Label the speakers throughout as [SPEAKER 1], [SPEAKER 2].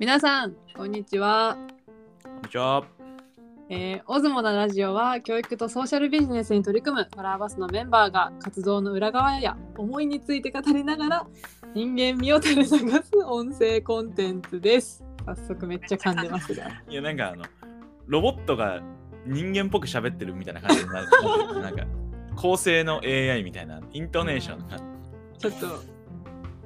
[SPEAKER 1] 皆さん、こんにちは。
[SPEAKER 2] こんにちは。
[SPEAKER 1] えー、オズモのラジオは教育とソーシャルビジネスに取り組むカラーバスのメンバーが活動の裏側や思いについて語りながら人間味を垂れ流す音声コンテンツです。早速めっちゃ噛んでますが。
[SPEAKER 2] いや、なんかあの、ロボットが人間っぽく喋ってるみたいな感じになる。なんか、構成の AI みたいな、イントネーションが。
[SPEAKER 1] ちょっと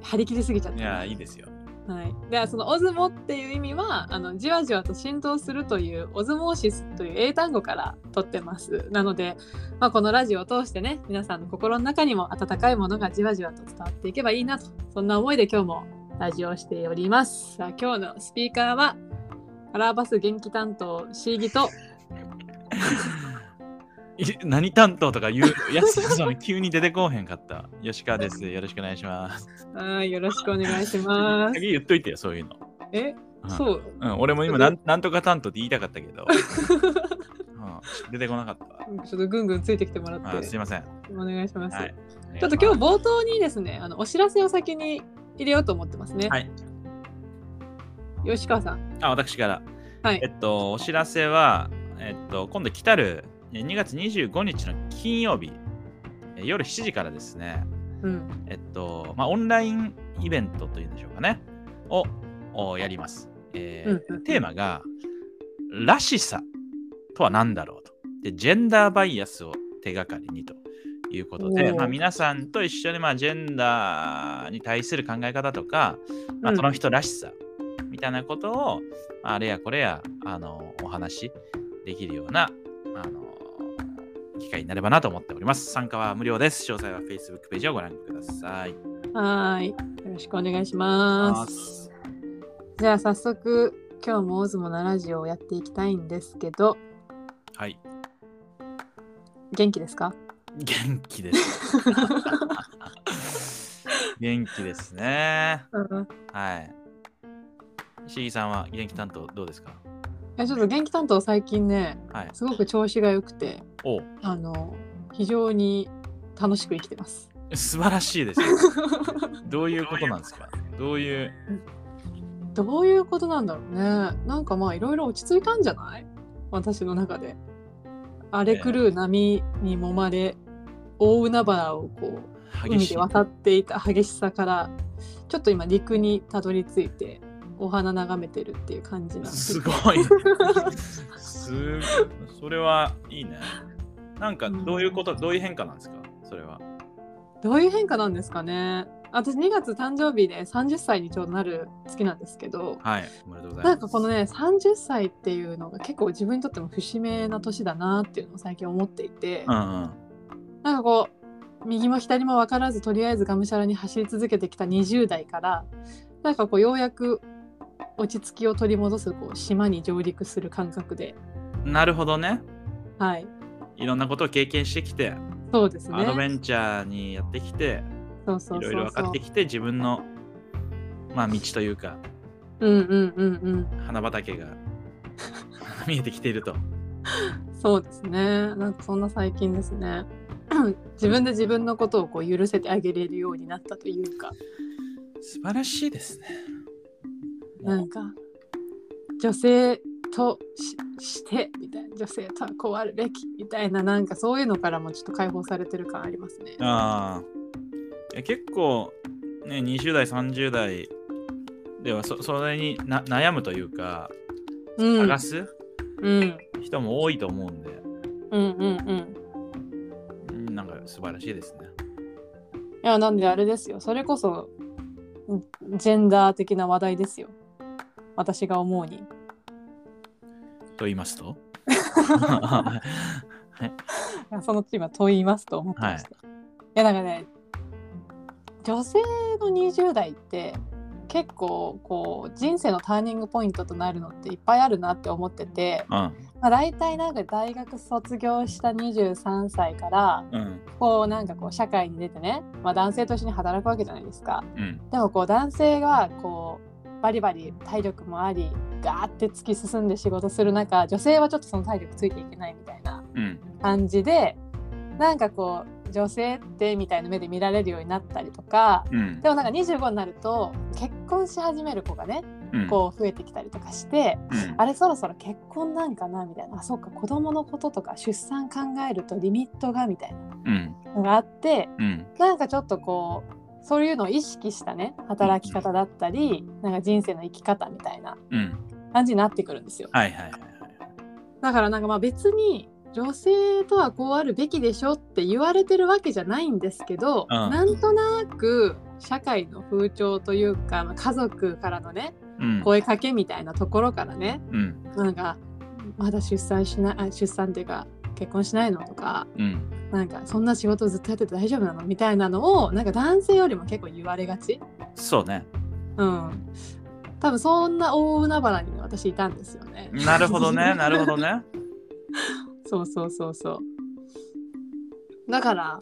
[SPEAKER 1] 張り切りすぎちゃった。
[SPEAKER 2] いや、いいですよ。
[SPEAKER 1] はい、ではそのオズモっていう意味はあのじわじわと浸透するというオズモーシスという英単語から取ってます。なので、まあ、このラジオを通してね皆さんの心の中にも温かいものがじわじわと伝わっていけばいいなと。そんな思いで今日もラジオをしております。さあ今日のスピーカーはカラーバス元気担当シーギと。
[SPEAKER 2] 何担当とか言う やつその急に出てこうへんかった。吉川です。よろしくお願いします。
[SPEAKER 1] はいよろしくお願いします
[SPEAKER 2] 先言っといてよ、そういうの。
[SPEAKER 1] え？
[SPEAKER 2] うん
[SPEAKER 1] そう
[SPEAKER 2] うん、俺も今なん、なんとか担当って言いたかったけど、うん、出てこなかったわ。
[SPEAKER 1] ちょっとぐんぐんついてきてもらって
[SPEAKER 2] あすいません。
[SPEAKER 1] お願いします、
[SPEAKER 2] はい。
[SPEAKER 1] ちょっと今日冒頭にですね、あのお知らせを先に入れようと思ってますね。
[SPEAKER 2] はい。
[SPEAKER 1] 吉川さん。
[SPEAKER 2] あ、私から。
[SPEAKER 1] はい
[SPEAKER 2] えっと、お知らせは、えっと、今度来たるえ2月25日の金曜日、え夜7時からですね、
[SPEAKER 1] うん。
[SPEAKER 2] えっと、まあ、オンラインイベントというんでしょうかね、ををやります。えー
[SPEAKER 1] うんうん
[SPEAKER 2] テーマが、らしさとは何だろうと。で、ジェンダーバイアスを手がかりにということで、まあ、皆さんと一緒に、まあ、ジェンダーに対する考え方とか、まあ、
[SPEAKER 1] うん
[SPEAKER 2] その人らしさみたいなことを、まああれやこれやあのお話しできるようなあの機会になればなと思っております。参加は無料です。詳細は Facebook ページをご覧ください。
[SPEAKER 1] はーい。よろしくお願いします。じゃあ早速、今日もオズモのラジオをやっていきたいんですけど、
[SPEAKER 2] はい。
[SPEAKER 1] 元気ですか？
[SPEAKER 2] 元気です。元気ですね。
[SPEAKER 1] うん
[SPEAKER 2] はい。石井さんは元気担当どうですか？
[SPEAKER 1] いやちょっと元気担当最近ね、
[SPEAKER 2] はい。
[SPEAKER 1] すごく調子が良くて、
[SPEAKER 2] お
[SPEAKER 1] あの、非常に楽しく生きてます。
[SPEAKER 2] 素晴らしいですよ。どういうことなんですか？どういう？
[SPEAKER 1] どういうことなんだろうね。なんかまあいろいろ落ち着いたんじゃない？私の中で。荒れ狂う波に揉まれ、大海原をこう海。で渡っていた激しさからちょっと今陸にたどり着いてお花眺めてるっていう感じなんです
[SPEAKER 2] すごい。すそれはいいね。なんかどういうこと、どういう変化なんですか？それは。
[SPEAKER 1] どういう変化なんですかね私2月誕生日で30歳にちょうどなる月なんですけど
[SPEAKER 2] はい。おめでとうございます。
[SPEAKER 1] なんかこのね30歳っていうのが結構自分にとっても節目な年だなっていうのを最近思っていて、
[SPEAKER 2] うんうん。
[SPEAKER 1] なんかこう右も左も分からずとりあえずがむしゃらに走り続けてきた20代からなんかこうようやく落ち着きを取り戻すこう島に上陸する感覚で。
[SPEAKER 2] なるほどね。
[SPEAKER 1] はい。
[SPEAKER 2] いろんなことを経験してきて、
[SPEAKER 1] そうですね。
[SPEAKER 2] アドベンチャーにやってきて、
[SPEAKER 1] そうそ
[SPEAKER 2] いうろいろ分かってきて、自分の、まあ、道というか、
[SPEAKER 1] うんうんうんうん。
[SPEAKER 2] 花畑が 見えてきていると。
[SPEAKER 1] そうですね。なんかそんな最近ですね。自分で自分のことをこう許せてあげれるようになったというか。
[SPEAKER 2] 素晴らしいですね。
[SPEAKER 1] なんか女性とししてみたいな女性とはこうあるべきみたいななんかそういうのからもちょっと解放されてる感ありますね。
[SPEAKER 2] ああ。結構、ね、20代、30代ではそそれにな悩むというか、
[SPEAKER 1] うん、
[SPEAKER 2] 探す
[SPEAKER 1] うん。
[SPEAKER 2] 人も多いと思うんで、
[SPEAKER 1] うんうんうん。
[SPEAKER 2] うんなんか素晴らしいですね。
[SPEAKER 1] いやなんであれですよ。それこそんジェンダー的な話題ですよ私が思うに。
[SPEAKER 2] と言いますと？
[SPEAKER 1] い やそのチームは問いますと思ってました。い、やなんかね女性の20代って結構こう人生のターニングポイントとなるのっていっぱいあるなって思ってて、
[SPEAKER 2] うん。
[SPEAKER 1] まあ、大体なんか大学卒業した23歳から
[SPEAKER 2] うん。
[SPEAKER 1] こうなんかこう社会に出てね、まあ、男性と一緒に働くわけじゃないですか。
[SPEAKER 2] うん。
[SPEAKER 1] でもこう男性がこうバリバリ体力もありガーって突き進んで仕事する中女性はちょっとその体力ついていけないみたいな
[SPEAKER 2] うん。
[SPEAKER 1] 感じでなんかこう女性ってみたいな目で見られるようになったりとか
[SPEAKER 2] うん。
[SPEAKER 1] でもなんか25になると結婚し始める子がね
[SPEAKER 2] うん
[SPEAKER 1] こう増えてきたりとかして、
[SPEAKER 2] うん
[SPEAKER 1] あれそろそろ結婚なんかなみたいなあそうか子供のこととか出産考えるとリミットがみたい
[SPEAKER 2] うん
[SPEAKER 1] なのがあって
[SPEAKER 2] うん
[SPEAKER 1] なんかちょっとこうそういうのを意識したね働き方だったりなんか人生の生き方みたいな
[SPEAKER 2] うん。
[SPEAKER 1] 感じになってくるんですよ。
[SPEAKER 2] はいはいはいはい。
[SPEAKER 1] だからなんかまあ別に女性とはこうあるべきでしょって言われてるわけじゃないんですけど、
[SPEAKER 2] うん。
[SPEAKER 1] なんとなく社会の風潮というか、まあ家族からのね
[SPEAKER 2] うん。
[SPEAKER 1] 声かけみたいなところからね
[SPEAKER 2] うん。
[SPEAKER 1] なんかまだ出産しないあ出産っていうか結婚しないの？とか
[SPEAKER 2] うん
[SPEAKER 1] なんかそんな仕事ずっとやってて大丈夫なの？みたいなのをなんか男性よりも結構言われがち。
[SPEAKER 2] そうね
[SPEAKER 1] うん多分そんな大海原に私いたんですよね。
[SPEAKER 2] なるほどね なるほどね
[SPEAKER 1] そうそうそうそう。だから、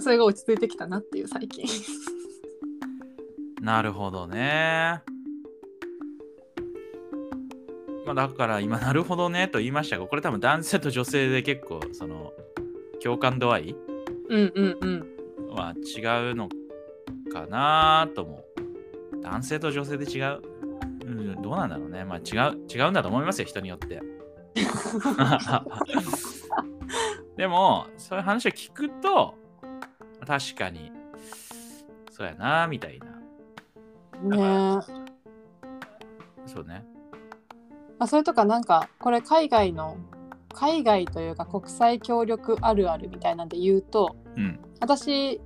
[SPEAKER 1] それが落ち着いてきたなっていう最近。
[SPEAKER 2] なるほどねまあだから今なるほどねと言いましたがこれ多分男性と女性で結構その共感度合い
[SPEAKER 1] うんうんうん。
[SPEAKER 2] は違うのかなと思う。男性と女性で違う、うん、どうなんだろうね。まあ違う、違うんだと思いますよ、人によって。でも、そういう話を聞くと、確かに、そうやな、みたいな。
[SPEAKER 1] ねえ。
[SPEAKER 2] そうね。
[SPEAKER 1] まあ、それとかなんか、これ海外の、海外というか国際協力あるあるみたいなんで言うと、
[SPEAKER 2] うん。
[SPEAKER 1] 私、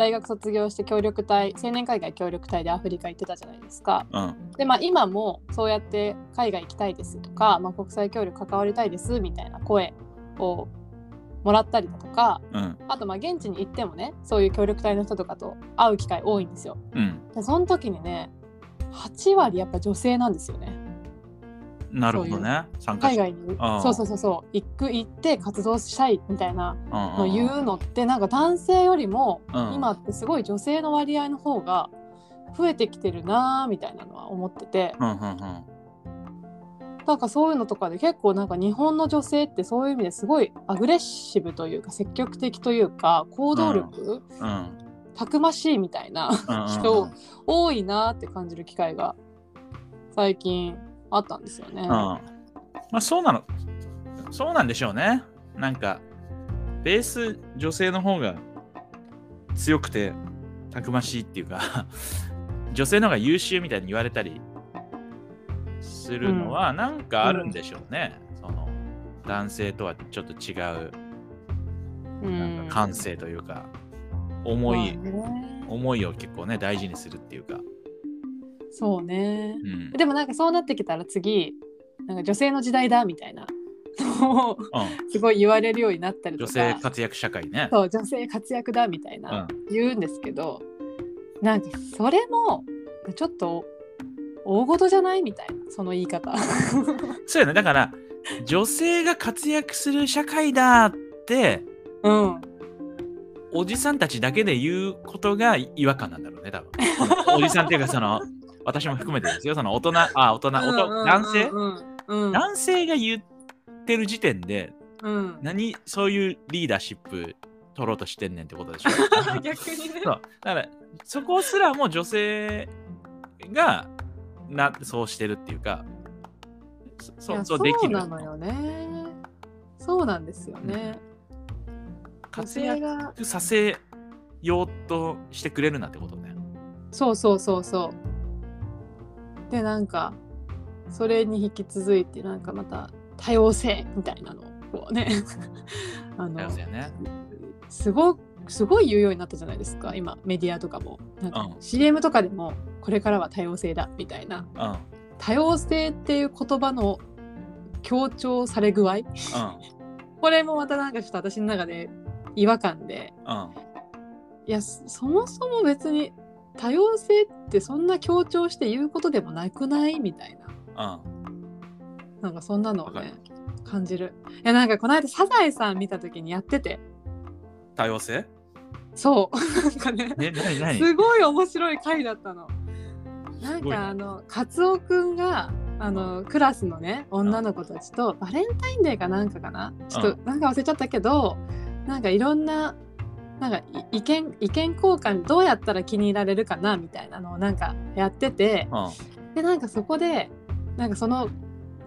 [SPEAKER 1] 大学卒業して協力隊、青年海外協力隊でアフリカ行ってたじゃないですか。
[SPEAKER 2] うん。
[SPEAKER 1] でまあ今もそうやって海外行きたいですとか、まあ、国際協力関わりたいですみたいな声をもらったりだとか
[SPEAKER 2] うん。
[SPEAKER 1] あとまあ現地に行ってもねそういう協力隊の人とかと会う機会多いんですよ。
[SPEAKER 2] うん。
[SPEAKER 1] でその時にね8割やっぱ女性なんですよね
[SPEAKER 2] なるほどね。
[SPEAKER 1] 海外にそうそうそうそう行く行って活動したいみたいなの
[SPEAKER 2] うん
[SPEAKER 1] 言うのってなんか男性よりも
[SPEAKER 2] うん
[SPEAKER 1] 今ってすごい女性の割合の方が増えてきてるなーみたいなのは思ってて。
[SPEAKER 2] うんうんうん。
[SPEAKER 1] なんかそういうのとかで結構なんか日本の女性ってそういう意味ですごいアグレッシブというか積極的というか行動力、
[SPEAKER 2] うん。
[SPEAKER 1] たくましいみたいな
[SPEAKER 2] うんうん
[SPEAKER 1] 人多いなって感じる機会が最近あったんですよね。
[SPEAKER 2] うん。まあそうなの。そうなんでしょうね。なんか、ベース女性の方が強くてたくましいっていうか、女性の方が優秀みたいに言われたりするのはなんかあるんでしょうね。その男性とはちょっと違うなんか感性というか、思い、
[SPEAKER 1] まあね
[SPEAKER 2] 思いを結構ね大事にするっていうか。
[SPEAKER 1] そうね
[SPEAKER 2] うん。
[SPEAKER 1] でもなんかそうなってきたら次なんか女性の時代だみたいなのを
[SPEAKER 2] うん、
[SPEAKER 1] すごい言われるようになったりと
[SPEAKER 2] 女
[SPEAKER 1] か
[SPEAKER 2] 性活躍社会ね。
[SPEAKER 1] そう女性活躍だみたいな、
[SPEAKER 2] う
[SPEAKER 1] 言うんですけどなんかそれもちょっと大事じゃないみたいなその言い方
[SPEAKER 2] そうやね。だから、女性が活躍する社会だって、
[SPEAKER 1] うん
[SPEAKER 2] おじさんたちだけで言うことが違和感なんだろうね、多分。おじさんっていうか、その、私も含めてですよ、その大人、あ、大人、男性
[SPEAKER 1] うんうん
[SPEAKER 2] 男性？が言ってる時点で、
[SPEAKER 1] うん。
[SPEAKER 2] 何、そういうリーダーシップ取ろうとしてんねんってことでしょ？
[SPEAKER 1] 逆にね。
[SPEAKER 2] そう。だから、そこすらも女性がなそうしてるっていうか、そ
[SPEAKER 1] い
[SPEAKER 2] そうできる。
[SPEAKER 1] なのよね。そうなんですよね、女
[SPEAKER 2] 活躍させようとしてくれるなってことね。
[SPEAKER 1] そうそうそうそうでなんかそれに引き続いてなんかまた多様性みたいなのをね あの
[SPEAKER 2] ね。
[SPEAKER 1] すごすごい言うようになったじゃないですか今メディアとかもなんか
[SPEAKER 2] うん
[SPEAKER 1] CM とかでもこれからは多様性だみたいな
[SPEAKER 2] うん。うん。
[SPEAKER 1] 多様性っていう言葉の強調され具合？これもまたなんかちょっと私の中で違和感で
[SPEAKER 2] うん。
[SPEAKER 1] いやそそもそも別に多様性ってそんな強調して言うことでもなくない？みたいな。
[SPEAKER 2] うん。
[SPEAKER 1] なんかそんなのをね感じる。いやなんかこの間サザエさん見た時にやってて。
[SPEAKER 2] 多様性？
[SPEAKER 1] そう。なんかねすごい面白い回だったの。なんかあのカツオくんがあのクラスのね女の子たちとバレンタインデーかなんかかな？ちょっとなんか忘れちゃったけどなんかいろんななんかい意見意見交換どうやったら気に入られるかなみたいなのをなんかやってて
[SPEAKER 2] うん。
[SPEAKER 1] でなんかそこでなんかその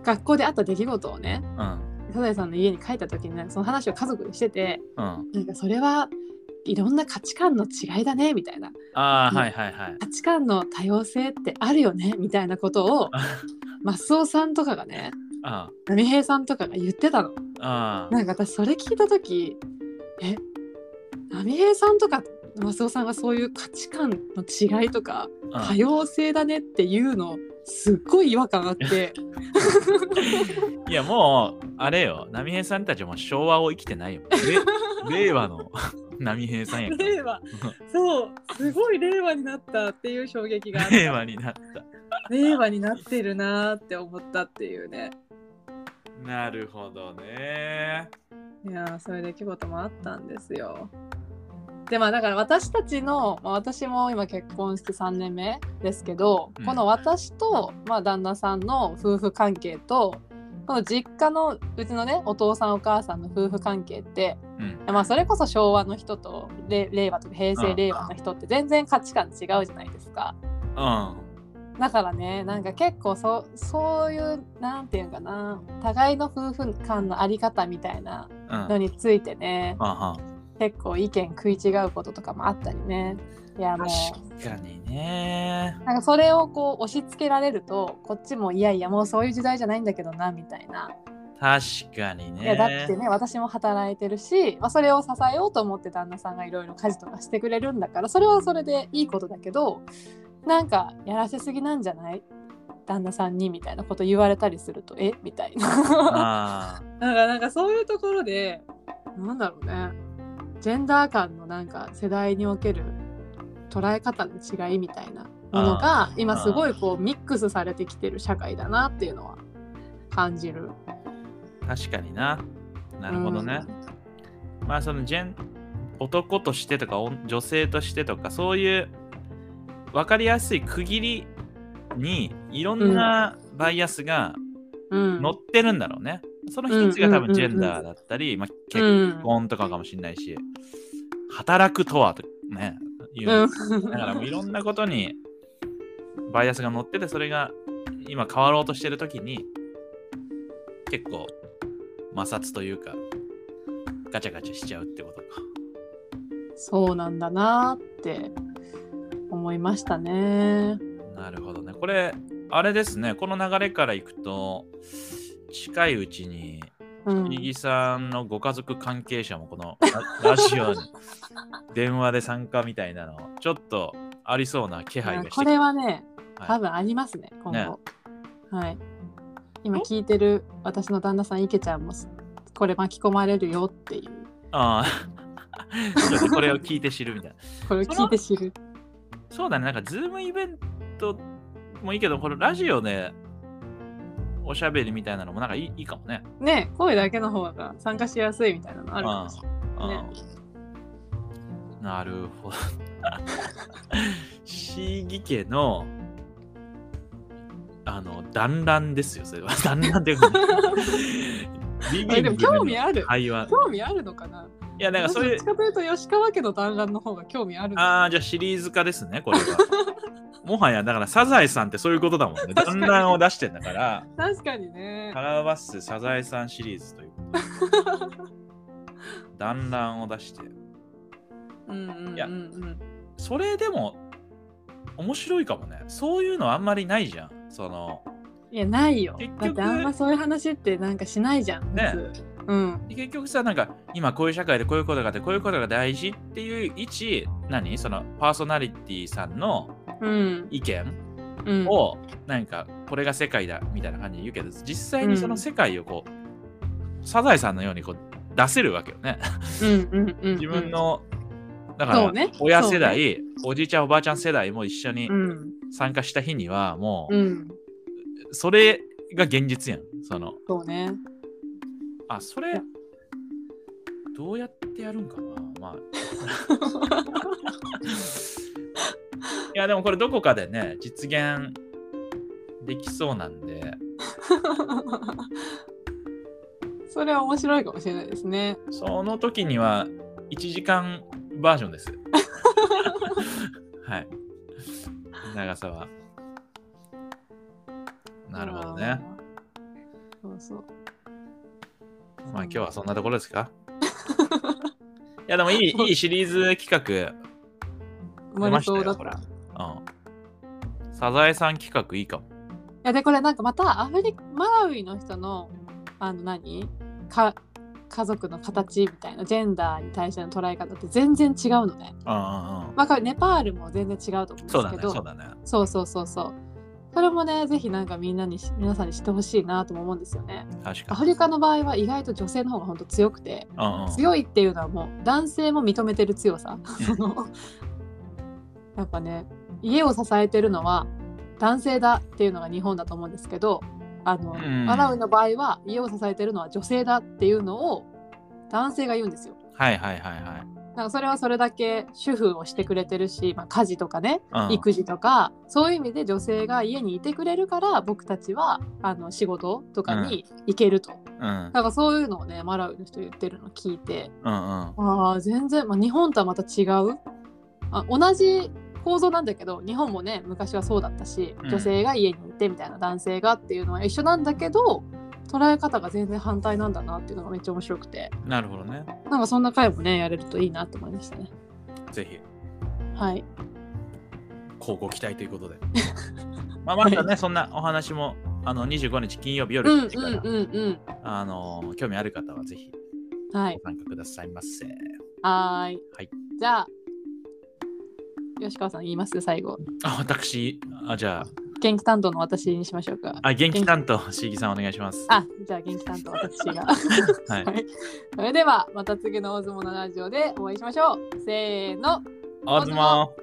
[SPEAKER 1] 学校であった出来事をね
[SPEAKER 2] うん。
[SPEAKER 1] サザエさんの家に帰った時になんかその話を家族でしてて
[SPEAKER 2] うん。
[SPEAKER 1] なんかそれはいろんな価値観の違いだねみたいな
[SPEAKER 2] あはいはいはい。
[SPEAKER 1] 価値観の多様性ってあるよねみたいなことをマスオさんとかがね
[SPEAKER 2] あ
[SPEAKER 1] 波平さんとかが言ってたの。
[SPEAKER 2] あ。
[SPEAKER 1] なんか私それ聞いた時え波平さんとかマスオさんがそういう価値観の違いとか
[SPEAKER 2] あ
[SPEAKER 1] 多様性だねっていうのすっごい違和感あって
[SPEAKER 2] いやもう、あれよ、波平さんたちも昭和を生きてないよ。れ 令和の 波平さんやから。
[SPEAKER 1] 令和そうすごい令和になったっていう衝撃があって
[SPEAKER 2] 令和になった。
[SPEAKER 1] 令和になってるなーって思ったっていうね
[SPEAKER 2] なるほどね。
[SPEAKER 1] いやーそういう出来事もあったんですよ。でまあだから私たちの、まあ、私も今結婚して3年目ですけど、
[SPEAKER 2] うん
[SPEAKER 1] この私と、まあ、旦那さんの夫婦関係とこの実家のうちのねお父さんお母さんの夫婦関係って、
[SPEAKER 2] うん。
[SPEAKER 1] まあ、それこそ昭和の人とれ令和とか平
[SPEAKER 2] うん
[SPEAKER 1] 成令和の人って全然価値観違うじゃないですか。
[SPEAKER 2] うん。
[SPEAKER 1] だからねなんか結構そそういうなんていうかな互いの夫婦間のあり方みたいな
[SPEAKER 2] うん。
[SPEAKER 1] のについてね
[SPEAKER 2] あは
[SPEAKER 1] 結構意見食い違うこととかもあったりね。いやも
[SPEAKER 2] 確かにね。
[SPEAKER 1] うなんかそれをこう押し付けられるとこっちもいやいやもうそういう時代じゃないんだけどなみたいな、
[SPEAKER 2] 確かにね。
[SPEAKER 1] いやだってね私も働いてるし、まあ、それを支えようと思って旦那さんがいろいろ家事とかしてくれるんだからそれはそれでいいことだけどなんかやらせすぎなんじゃない？旦那さんにみたいなこと言われたりするとえ？みたいな。
[SPEAKER 2] あ
[SPEAKER 1] なん かなんかそういうところでなんだろうねジェンダー間のなんか世代における捉え方の違いみたいなものが今すごいこうミックスされてきてる社会だなっていうのは感じる。
[SPEAKER 2] あ、確かにな。なるほどね。まあそのジェン男としてとかお女性としてとかそういう分かりやすい区切りにいろんなバイアスが
[SPEAKER 1] うん。
[SPEAKER 2] 乗ってるんだろうね。その一つが多分ジェンダーだったり、まあ、
[SPEAKER 1] う
[SPEAKER 2] 結
[SPEAKER 1] ん
[SPEAKER 2] 婚とかかもしれないし、働くとはとね、いう
[SPEAKER 1] うん
[SPEAKER 2] だからもういろんなことにバイアスが乗ってて、それが今変わろうとしてるときに、結構摩擦というか、ガチャガチャしちゃうってことか。
[SPEAKER 1] そうなんだなって思いましたね。
[SPEAKER 2] なるほどね。これ、あれですね、この流れからいくと、近いうちに、
[SPEAKER 1] うん、
[SPEAKER 2] 右木さんのご家族関係者もこの ララジオに電話で参加みたいなの、ちょっとありそうな気配がしてき
[SPEAKER 1] これはね、
[SPEAKER 2] はい
[SPEAKER 1] 多分ありますね、今後。
[SPEAKER 2] ね
[SPEAKER 1] はい。今聞いてる私の旦那さん、池ちゃんもこれ巻き込まれるよっていう。
[SPEAKER 2] ああ、これを聞いて知るみたいな。
[SPEAKER 1] これを聞いて知る。
[SPEAKER 2] そうだね、なんかズームイベントもいいけど、これラジオでおしゃべりみたいなのもなんかいいいいかもね。
[SPEAKER 1] ね、声だけの方が参加しやすいみたいなのあるかもしれない。
[SPEAKER 2] なるほど。市議家のあの団らんですよ、それは。団らんっていうか、リ
[SPEAKER 1] あれでも興味ある
[SPEAKER 2] 会話。
[SPEAKER 1] 興味あるのかな？い
[SPEAKER 2] や、なんかそういう
[SPEAKER 1] どっち、かというと吉川家の団らんの方が興味あるの
[SPEAKER 2] ああ、じゃあシリーズ化ですね、これは。もはや、だからサザエさんってそういうことだもんね。団らんを出してんだから、
[SPEAKER 1] 確かにね
[SPEAKER 2] カ。ラーバスサザエさんシリーズということで。団らんを出して。
[SPEAKER 1] うんうんうんうん。
[SPEAKER 2] いやそれでも面白いかもね。そういうのあんまりないじゃん。その、
[SPEAKER 1] いや、ないよだってあんまそういう話ってなんかしないじゃん。
[SPEAKER 2] ね
[SPEAKER 1] うん。
[SPEAKER 2] 結局さ、なんか今こういう社会でこういうことがあって、こういうことが大事っていう一、何？そのパーソナリティさんの
[SPEAKER 1] うん。
[SPEAKER 2] 意見
[SPEAKER 1] うん。
[SPEAKER 2] を、なんかこれが世界だみたいな感じで言うけど、実際にその世界をこう、サザエさんのようにこう出せるわけよね。自分。の、だから、親世代、おじいちゃんおばあちゃん世代も一緒に
[SPEAKER 1] うん。
[SPEAKER 2] 参加した日には、もう、
[SPEAKER 1] うん。
[SPEAKER 2] それが現実やん。その、
[SPEAKER 1] そうね。
[SPEAKER 2] あ、それ、どうやってやるんかな？まあ。いや、でもこれどこかでね、実現できそうなんで、
[SPEAKER 1] それは面白いかもしれないですね。
[SPEAKER 2] その時には1時間バージョンです。はい。長さは。なるほどね。
[SPEAKER 1] そうそう。
[SPEAKER 2] まあ今日はそんなところですか？いやでもいい いいシリーズ企画
[SPEAKER 1] 生まれそうだった。
[SPEAKER 2] うん。サザエさん企画いいかも。
[SPEAKER 1] やでこれなんかまたアフリカマラウイの人のあの何？か家族の形みたいなジェンダーに対しての捉え方って全然違うのね。
[SPEAKER 2] うんうんうん。
[SPEAKER 1] まあネパールも全然違うと思うんですけど。
[SPEAKER 2] そうだね、そうだね。
[SPEAKER 1] そうそうそうそう。それもね、ぜひなんかみんなにし、皆さんに知ってほしいなとも思うんですよね。
[SPEAKER 2] 確か
[SPEAKER 1] アフリカの場合は意外と女性の方が本当強くて、
[SPEAKER 2] に。うんうん。
[SPEAKER 1] 強いっていうのはもう男性も認めてる強さ。やっぱね、家を支えてるのは男性だっていうのが日本だと思うんですけど、あの、
[SPEAKER 2] うん
[SPEAKER 1] マラウイの場合は家を支えてるのは女性だっていうのを男性が言うんですよ。
[SPEAKER 2] はいはいはいはい。
[SPEAKER 1] なんかそれはそれだけ主婦をしてくれてるし、まあ、家事とかね
[SPEAKER 2] うん。
[SPEAKER 1] 育児とかそういう意味で女性が家にいてくれるから僕たちはあの仕事とかに行けると、
[SPEAKER 2] うん。
[SPEAKER 1] なんかそういうのをねマラウイの人言ってるの聞いて。
[SPEAKER 2] うんうん。
[SPEAKER 1] ああ全然、まあ、日本とはまた違う。あ同じ構造なんだけど日本もね昔はそうだったし
[SPEAKER 2] うん。
[SPEAKER 1] 女性が家にいてみたいな男性がっていうのは一緒なんだけど捉え方が全然反対なんだなっていうのがめっちゃ面白くて。
[SPEAKER 2] なるほどね。
[SPEAKER 1] なんかそんな回もねやれるといいなと思いましたね。
[SPEAKER 2] ぜひ、
[SPEAKER 1] はい。
[SPEAKER 2] 交互期待ということで。まあまたね、そんなお話も、あの、25日金曜日夜
[SPEAKER 1] うん
[SPEAKER 2] 9時から、
[SPEAKER 1] うんうんうん。
[SPEAKER 2] あの、興味ある方はぜひ
[SPEAKER 1] はい。
[SPEAKER 2] ご参加くださいませ。
[SPEAKER 1] はーい。
[SPEAKER 2] はい。
[SPEAKER 1] じゃあ吉川さん言います？最後。
[SPEAKER 2] あ、私、あ、じゃあ、
[SPEAKER 1] 元気担当の私にしましょうか。
[SPEAKER 2] あ、元気担当、しぎさんお願いします。
[SPEAKER 1] あじゃあ元気担当私が。
[SPEAKER 2] はい。
[SPEAKER 1] はい。それではまた次の大相撲のラジオでお会いしましょう。せーの。
[SPEAKER 2] 大相撲